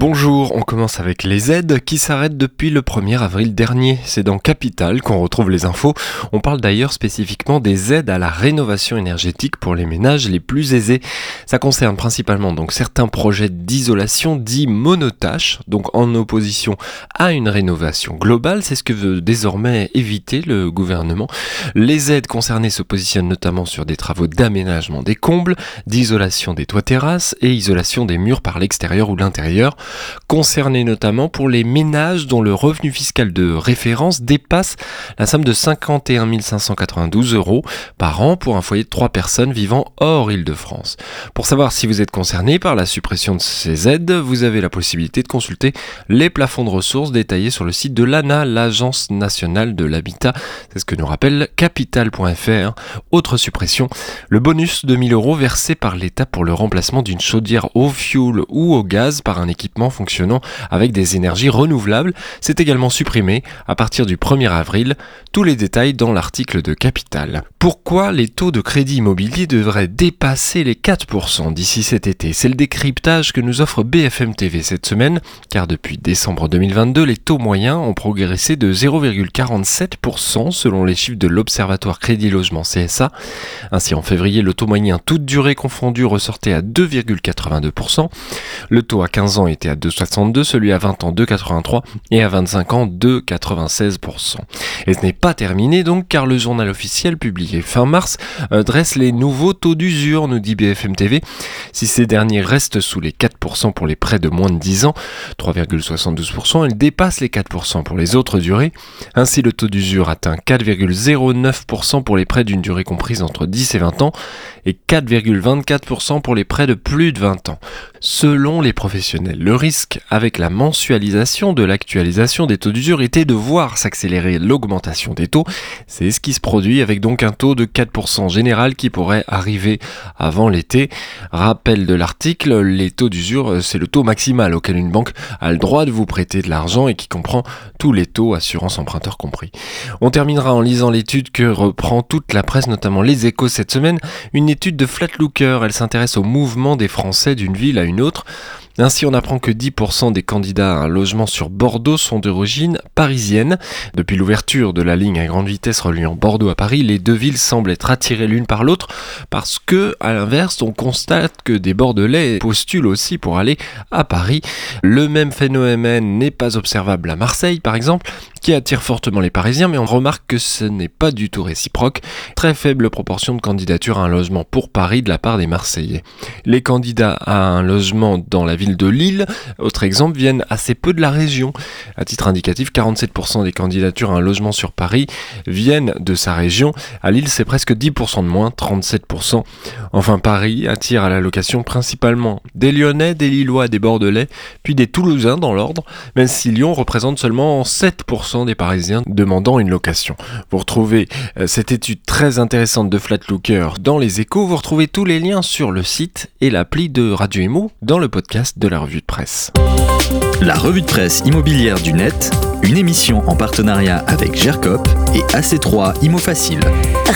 Bonjour, on commence avec les aides qui s'arrêtent depuis le 1er avril dernier. C'est dans Capital qu'on retrouve les infos. On parle d'ailleurs spécifiquement des aides à la rénovation énergétique pour les ménages les plus aisés. Ça concerne principalement donc certains projets d'isolation dits monotaches, donc en opposition à une rénovation globale. C'est ce que veut désormais éviter le gouvernement. Les aides concernées se positionnent notamment sur des travaux d'aménagement des combles, d'isolation des toits terrasses et isolation des murs par l'extérieur ou l'intérieur concernés notamment pour les ménages dont le revenu fiscal de référence dépasse la somme de 51 592 euros par an pour un foyer de 3 personnes vivant hors Île-de-France. Pour savoir si vous êtes concerné par la suppression de ces aides, vous avez la possibilité de consulter les plafonds de ressources détaillés sur le site de l'ANA, l'Agence nationale de l'habitat. C'est ce que nous rappelle capital.fr. Autre suppression, le bonus de 1000 euros versé par l'État pour le remplacement d'une chaudière au fioul ou au gaz par un équipement fonctionnant avec des énergies renouvelables. C'est également supprimé à partir du 1er avril. Tous les détails dans l'article de Capital. Pourquoi les taux de crédit immobilier devraient dépasser les 4% d'ici cet été? C'est le décryptage que nous offre BFM TV cette semaine, car depuis décembre 2022, les taux moyens ont progressé de 0,47% selon les chiffres de l'Observatoire Crédit Logement CSA. Ainsi, en février, le taux moyen toute durée confondue ressortait à 2,82%. Le taux à 15 ans était à 2,62, celui à 20 ans 2,83 et à 25 ans 2,96%. Et ce n'est pas terminé donc car le journal officiel publié fin mars euh, dresse les nouveaux taux d'usure, nous dit BFM TV. Si ces derniers restent sous les 4% pour les prêts de moins de 10 ans, 3,72%, ils dépassent les 4% pour les autres durées. Ainsi le taux d'usure atteint 4,09% pour les prêts d'une durée comprise entre 10 et 20 ans et 4,24% pour les prêts de plus de 20 ans. Selon les professionnels, le risque avec la mensualisation de l'actualisation des taux d'usure était de voir s'accélérer l'augmentation des taux. C'est ce qui se produit avec donc un taux de 4% général qui pourrait arriver avant l'été. Rappel de l'article, les taux d'usure, c'est le taux maximal auquel une banque a le droit de vous prêter de l'argent et qui comprend tous les taux, assurance emprunteur compris. On terminera en lisant l'étude que reprend toute la presse, notamment les échos cette semaine, une étude de Flatlooker. Elle s'intéresse au mouvement des Français d'une ville à une autre. Ainsi, on apprend que 10% des candidats à un logement sur Bordeaux sont d'origine parisienne. Depuis l'ouverture de la ligne à grande vitesse reliant Bordeaux à Paris, les deux villes semblent être attirées l'une par l'autre parce que, à l'inverse, on constate que des Bordelais postulent aussi pour aller à Paris. Le même phénomène n'est pas observable à Marseille, par exemple, qui attire fortement les Parisiens, mais on remarque que ce n'est pas du tout réciproque. Très faible proportion de candidatures à un logement pour Paris de la part des Marseillais. Les candidats à un logement dans la ville de Lille, autre exemple, viennent assez peu de la région. À titre indicatif, 47% des candidatures à un logement sur Paris viennent de sa région. À Lille, c'est presque 10% de moins, 37%. Enfin, Paris attire à la location principalement des Lyonnais, des Lillois, des Bordelais, puis des Toulousains dans l'ordre, même si Lyon représente seulement 7% des Parisiens demandant une location. Vous retrouvez euh, cette étude très intéressante de Flatlooker dans les échos. Vous retrouvez tous les liens sur le site et l'appli de Radio Imo dans le podcast de la revue de presse. La revue de presse immobilière du net, une émission en partenariat avec GERCOP et AC3 Imo Facile.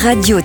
Radio-imo.fr